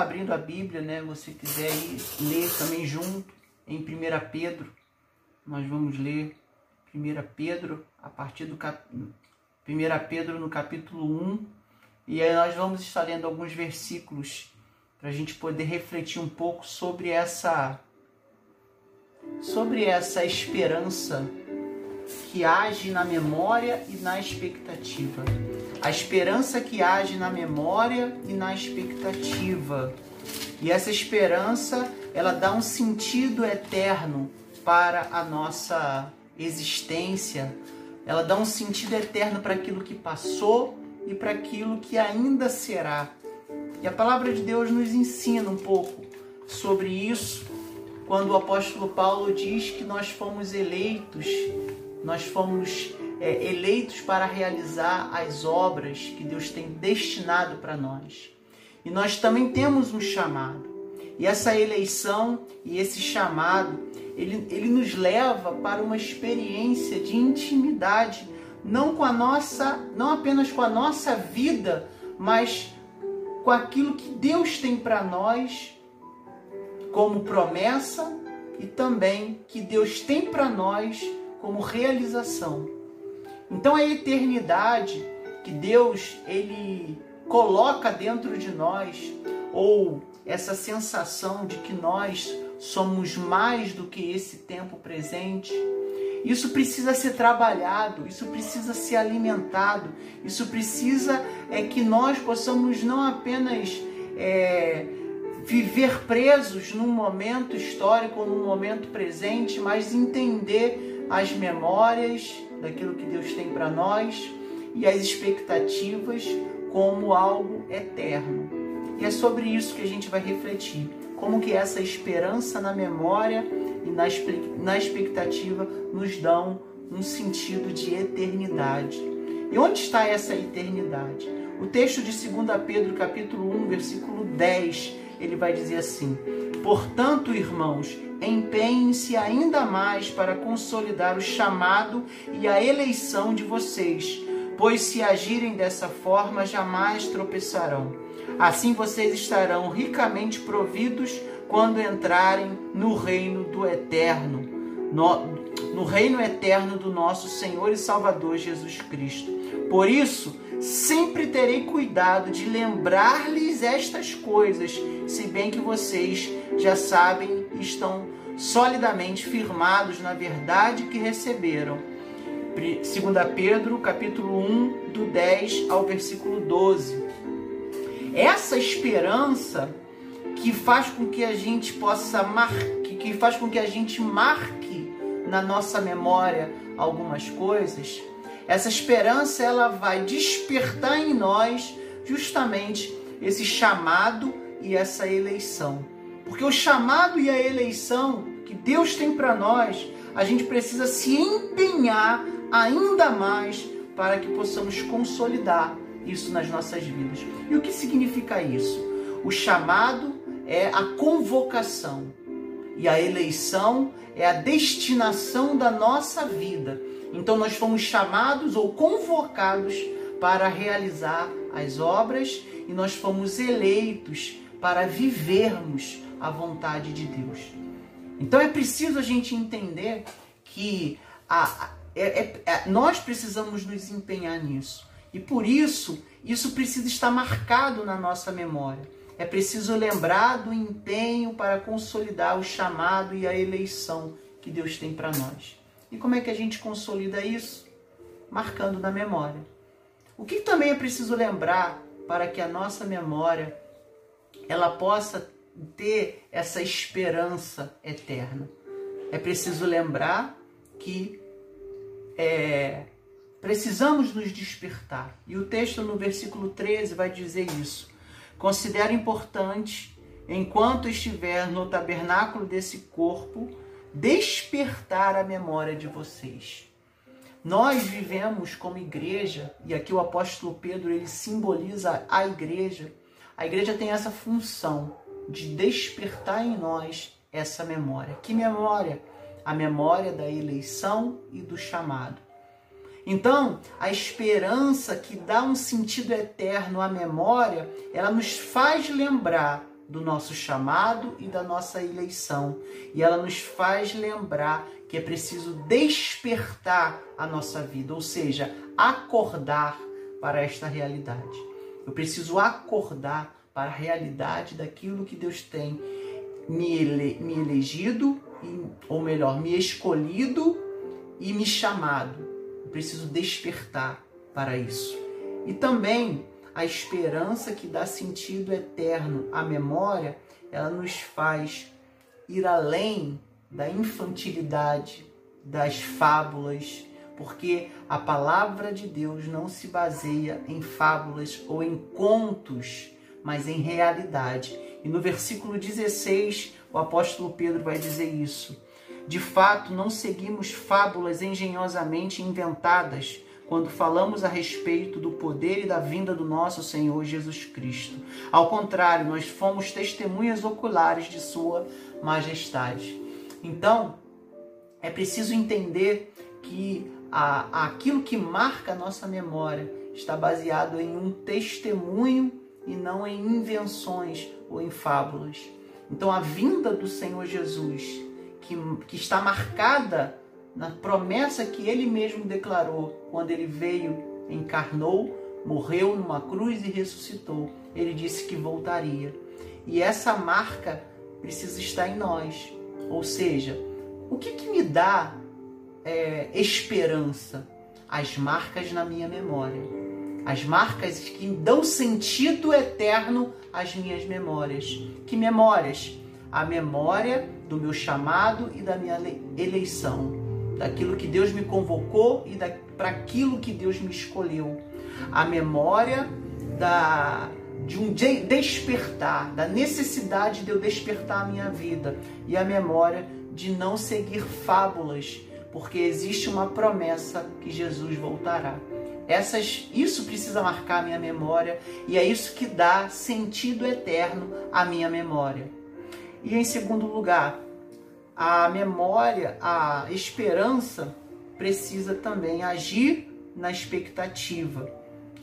abrindo a Bíblia, né? Você quiser ir ler também junto em 1 Pedro, nós vamos ler 1 Pedro a partir do cap... 1 Pedro no capítulo 1 e aí nós vamos estar lendo alguns versículos para a gente poder refletir um pouco sobre essa sobre essa esperança que age na memória e na expectativa. A esperança que age na memória e na expectativa. E essa esperança, ela dá um sentido eterno para a nossa existência. Ela dá um sentido eterno para aquilo que passou e para aquilo que ainda será. E a palavra de Deus nos ensina um pouco sobre isso quando o apóstolo Paulo diz que nós fomos eleitos, nós fomos é, eleitos para realizar as obras que Deus tem destinado para nós. E nós também temos um chamado. E essa eleição e esse chamado, ele, ele nos leva para uma experiência de intimidade, não com a nossa, não apenas com a nossa vida, mas com aquilo que Deus tem para nós como promessa e também que Deus tem para nós como realização. Então a eternidade que Deus ele coloca dentro de nós ou essa sensação de que nós somos mais do que esse tempo presente, isso precisa ser trabalhado, isso precisa ser alimentado, isso precisa é que nós possamos não apenas é, viver presos num momento histórico, num momento presente, mas entender as memórias daquilo que Deus tem para nós e as expectativas como algo eterno. E é sobre isso que a gente vai refletir, como que essa esperança na memória e na, expectativa nos dão um sentido de eternidade. E onde está essa eternidade? O texto de 2 Pedro, capítulo 1, versículo 10, ele vai dizer assim: Portanto, irmãos, empenhem-se ainda mais para consolidar o chamado e a eleição de vocês, pois se agirem dessa forma, jamais tropeçarão. Assim vocês estarão ricamente providos quando entrarem no reino do eterno, no, no reino eterno do nosso Senhor e Salvador Jesus Cristo. Por isso, sempre terei cuidado de lembrar-lhes estas coisas, se bem que vocês já sabem e estão solidamente firmados na verdade que receberam. 2 Pedro, capítulo 1, do 10 ao versículo 12. Essa esperança que faz com que a gente possa marque, que faz com que a gente marque na nossa memória algumas coisas, essa esperança ela vai despertar em nós justamente esse chamado e essa eleição. Porque o chamado e a eleição que Deus tem para nós, a gente precisa se empenhar ainda mais para que possamos consolidar isso nas nossas vidas. E o que significa isso? O chamado é a convocação e a eleição é a destinação da nossa vida. Então nós fomos chamados ou convocados para realizar as obras e nós fomos eleitos para vivermos a vontade de Deus. Então é preciso a gente entender que a, é, é, é, nós precisamos nos empenhar nisso. E por isso, isso precisa estar marcado na nossa memória. É preciso lembrar do empenho para consolidar o chamado e a eleição que Deus tem para nós. E como é que a gente consolida isso? Marcando na memória. O que também é preciso lembrar para que a nossa memória ela possa ter essa esperança eterna? É preciso lembrar que é, precisamos nos despertar. E o texto no versículo 13 vai dizer isso. Considero importante, enquanto estiver no tabernáculo desse corpo, despertar a memória de vocês. Nós vivemos como igreja, e aqui o apóstolo Pedro ele simboliza a igreja. A igreja tem essa função de despertar em nós essa memória. Que memória? A memória da eleição e do chamado. Então, a esperança que dá um sentido eterno à memória, ela nos faz lembrar do nosso chamado e da nossa eleição. E ela nos faz lembrar que é preciso despertar a nossa vida, ou seja, acordar para esta realidade. Eu preciso acordar para a realidade daquilo que Deus tem me, ele, me elegido, ou melhor, me escolhido e me chamado. Eu preciso despertar para isso. E também a esperança que dá sentido eterno à memória, ela nos faz ir além da infantilidade, das fábulas, porque a palavra de Deus não se baseia em fábulas ou em contos, mas em realidade. E no versículo 16, o apóstolo Pedro vai dizer isso. De fato, não seguimos fábulas engenhosamente inventadas quando falamos a respeito do poder e da vinda do nosso Senhor Jesus Cristo. Ao contrário, nós fomos testemunhas oculares de Sua majestade. Então, é preciso entender que a, aquilo que marca a nossa memória está baseado em um testemunho e não em invenções ou em fábulas. Então, a vinda do Senhor Jesus, que, que está marcada na promessa que ele mesmo declarou quando ele veio, encarnou, morreu numa cruz e ressuscitou. Ele disse que voltaria. E essa marca precisa estar em nós. Ou seja, o que, que me dá é, esperança? As marcas na minha memória. As marcas que dão sentido eterno às minhas memórias. Que memórias? A memória do meu chamado e da minha eleição. Daquilo que Deus me convocou e para aquilo que Deus me escolheu. A memória da, de um despertar, da necessidade de eu despertar a minha vida. E a memória de não seguir fábulas, porque existe uma promessa que Jesus voltará. Essas, isso precisa marcar a minha memória e é isso que dá sentido eterno à minha memória. E em segundo lugar, a memória, a esperança precisa também agir na expectativa.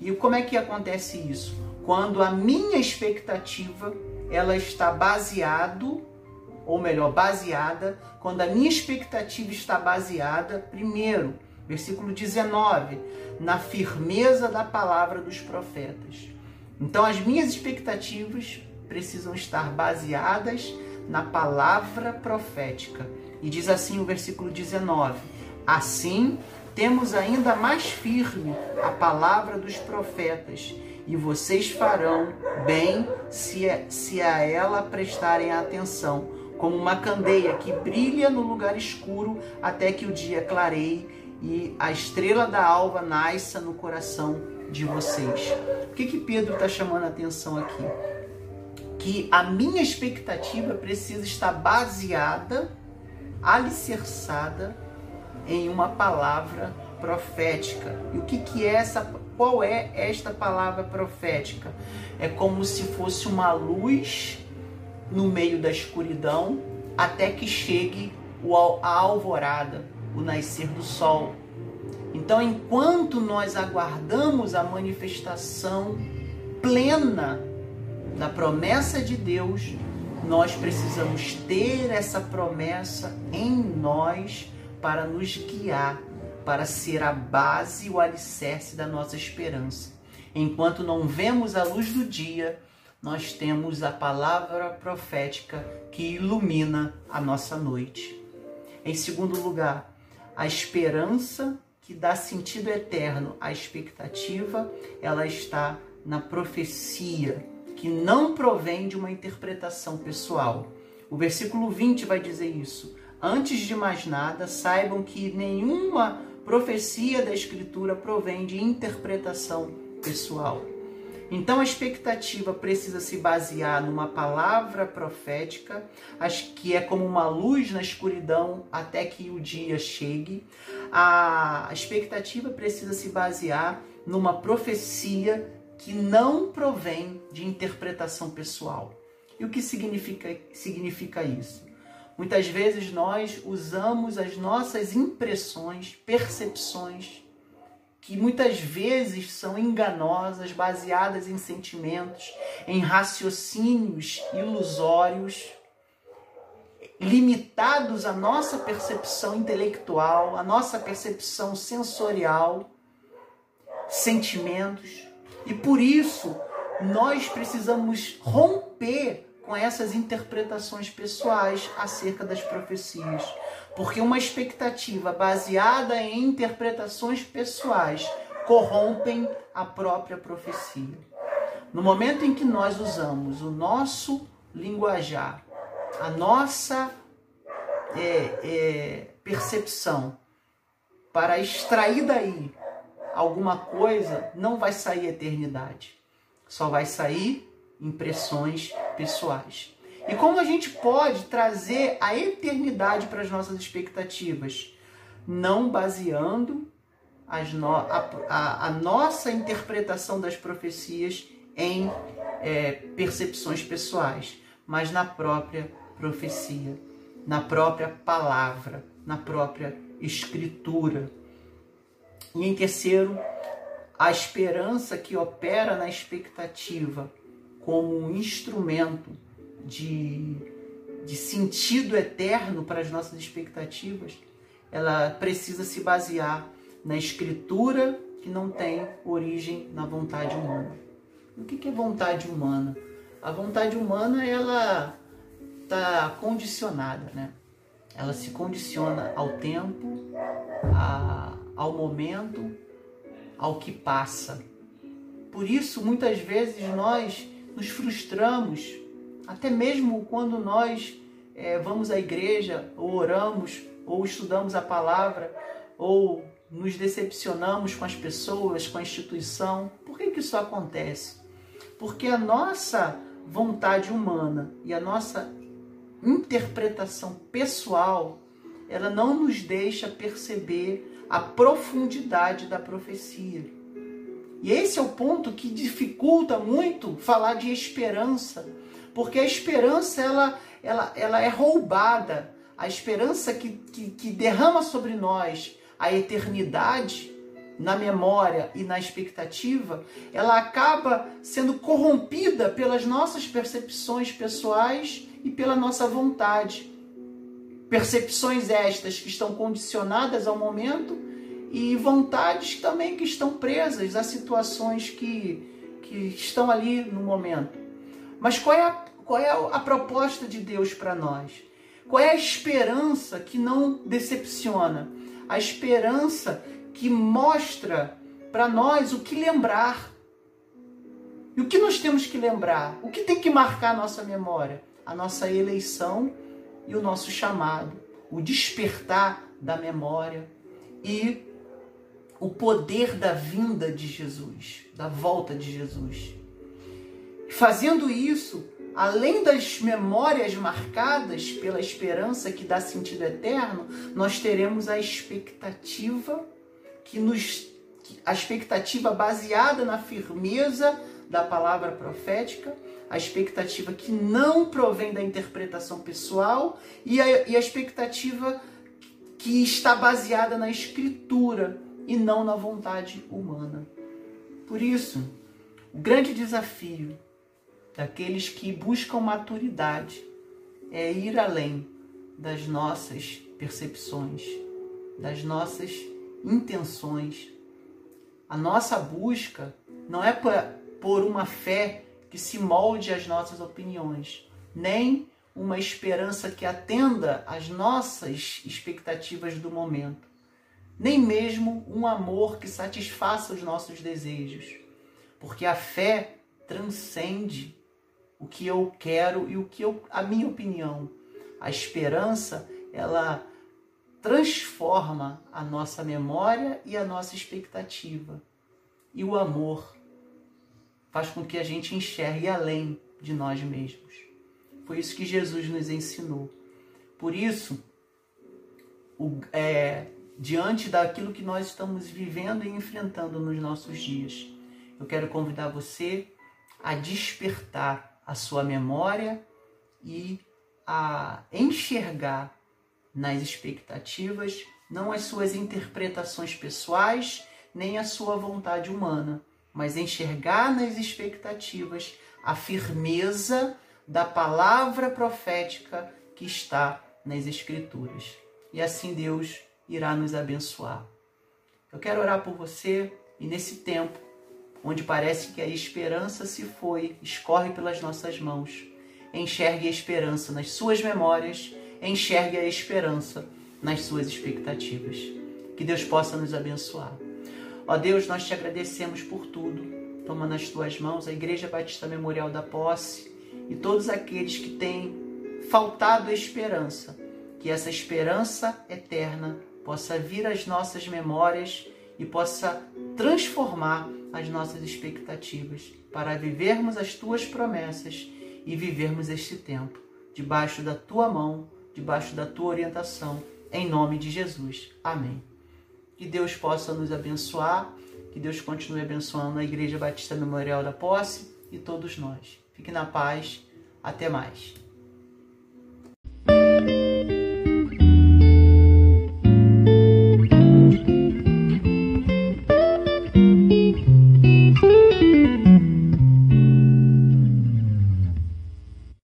E como é que acontece isso? Quando a minha expectativa ela está baseado ou melhor, baseada, quando a minha expectativa está baseada, primeiro, versículo 19, na firmeza da palavra dos profetas. Então, as minhas expectativas precisam estar baseadas na palavra profética. E diz assim o versículo 19: Assim, temos ainda mais firme a palavra dos profetas, e vocês farão bem se, se a ela prestarem atenção como uma candeia que brilha no lugar escuro até que o dia clareie e a estrela da alva nasça no coração de vocês. O que, que Pedro está chamando a atenção aqui? Que a minha expectativa precisa estar baseada, alicerçada em uma palavra profética. E o que, que é essa? Qual é esta palavra profética? É como se fosse uma luz no meio da escuridão até que chegue a alvorada, o nascer do sol. Então, enquanto nós aguardamos a manifestação plena da promessa de Deus, nós precisamos ter essa promessa em nós para nos guiar, para ser a base e o alicerce da nossa esperança. Enquanto não vemos a luz do dia, nós temos a palavra profética que ilumina a nossa noite. Em segundo lugar, a esperança que dá sentido eterno à expectativa, ela está na profecia, que não provém de uma interpretação pessoal. O versículo 20 vai dizer isso. Antes de mais nada, saibam que nenhuma profecia da Escritura provém de interpretação pessoal. Então a expectativa precisa se basear numa palavra profética, que é como uma luz na escuridão até que o dia chegue. A expectativa precisa se basear numa profecia que não provém de interpretação pessoal. E o que significa, significa isso? Muitas vezes nós usamos as nossas impressões, percepções, que muitas vezes são enganosas, baseadas em sentimentos, em raciocínios ilusórios, limitados à nossa percepção intelectual, à nossa percepção sensorial, sentimentos. E por isso, nós precisamos romper com essas interpretações pessoais acerca das profecias. Porque uma expectativa baseada em interpretações pessoais corrompem a própria profecia. No momento em que nós usamos o nosso linguajar, a nossa é, é, percepção para extrair daí alguma coisa, não vai sair eternidade. Só vai sair impressões pessoais. E como a gente pode trazer a eternidade para as nossas expectativas? Não baseando no, a, a, a, nossa interpretação das profecias em é, percepções pessoais, mas na própria profecia, na própria palavra, na própria escritura. E em terceiro, a esperança que opera na expectativa como um instrumento de, de sentido eterno para as nossas expectativas, ela precisa se basear na escritura que não tem origem na vontade humana. O que é vontade humana? A vontade humana ela está condicionada, né? Ela se condiciona ao tempo, a, ao momento, ao que passa. Por isso, muitas vezes nós nos frustramos, até mesmo quando nós é, vamos à igreja, ou oramos, ou estudamos a palavra, ou nos decepcionamos com as pessoas, com a instituição. Por que, que isso acontece? Porque a nossa vontade humana e a nossa interpretação pessoal, ela não nos deixa perceber a profundidade da profecia. E esse é o ponto que dificulta muito falar de esperança, porque a esperança ela, ela, ela é roubada. A esperança que, que, que derrama sobre nós a eternidade na memória e na expectativa, ela acaba sendo corrompida pelas nossas percepções pessoais e pela nossa vontade. Percepções estas que estão condicionadas ao momento e vontades também que estão presas a situações que, que estão ali no momento. Mas qual é a, qual é a proposta de Deus para nós? Qual é a esperança que não decepciona? A esperança que mostra para nós o que lembrar. E o que nós temos que lembrar? O que tem que marcar a nossa memória? A nossa eleição e o nosso chamado, o despertar da memória e o poder da vinda de Jesus, da volta de Jesus. Fazendo isso, além das memórias marcadas pela esperança que dá sentido eterno, nós teremos a expectativa que nos a expectativa baseada na firmeza da palavra profética, a expectativa que não provém da interpretação pessoal e a, e a expectativa que está baseada na escritura e não na vontade humana. Por isso, o grande desafio daqueles que buscam maturidade é ir além das nossas percepções, das nossas intenções. A nossa busca não é por uma fé que se molde às nossas opiniões, nem uma esperança que atenda às nossas expectativas do momento nem mesmo um amor que satisfaça os nossos desejos. Porque a fé transcende o que eu quero e o que eu, a minha opinião. A esperança, ela transforma a nossa memória e a nossa expectativa. E o amor faz com que a gente enxergue além de nós mesmos. Foi isso que Jesus nos ensinou. Por isso, o, é, diante daquilo que nós estamos vivendo e enfrentando nos nossos dias. Eu quero convidar você a despertar a sua memória e a enxergar nas expectativas não as suas interpretações pessoais, nem a sua vontade humana, mas enxergar nas expectativas a firmeza da palavra profética que está nas Escrituras. E assim Deus irá nos abençoar. Eu quero orar por você e nesse tempo, onde parece que a esperança se foi, escorre pelas nossas mãos, enxergue a esperança nas suas memórias, enxergue a esperança nas suas expectativas. Que Deus possa nos abençoar. Ó Deus, nós te agradecemos por tudo. Toma nas tuas mãos a Igreja Batista Memorial da Posse e todos aqueles que têm faltado esperança, que essa esperança eterna possa vir às nossas memórias e possa transformar as nossas expectativas para vivermos as tuas promessas e vivermos este tempo debaixo da tua mão, debaixo da tua orientação, em nome de Jesus. Amém. Que Deus possa nos abençoar, que Deus continue abençoando a Igreja Batista Memorial da Posse e todos nós. Fique na paz. Até mais.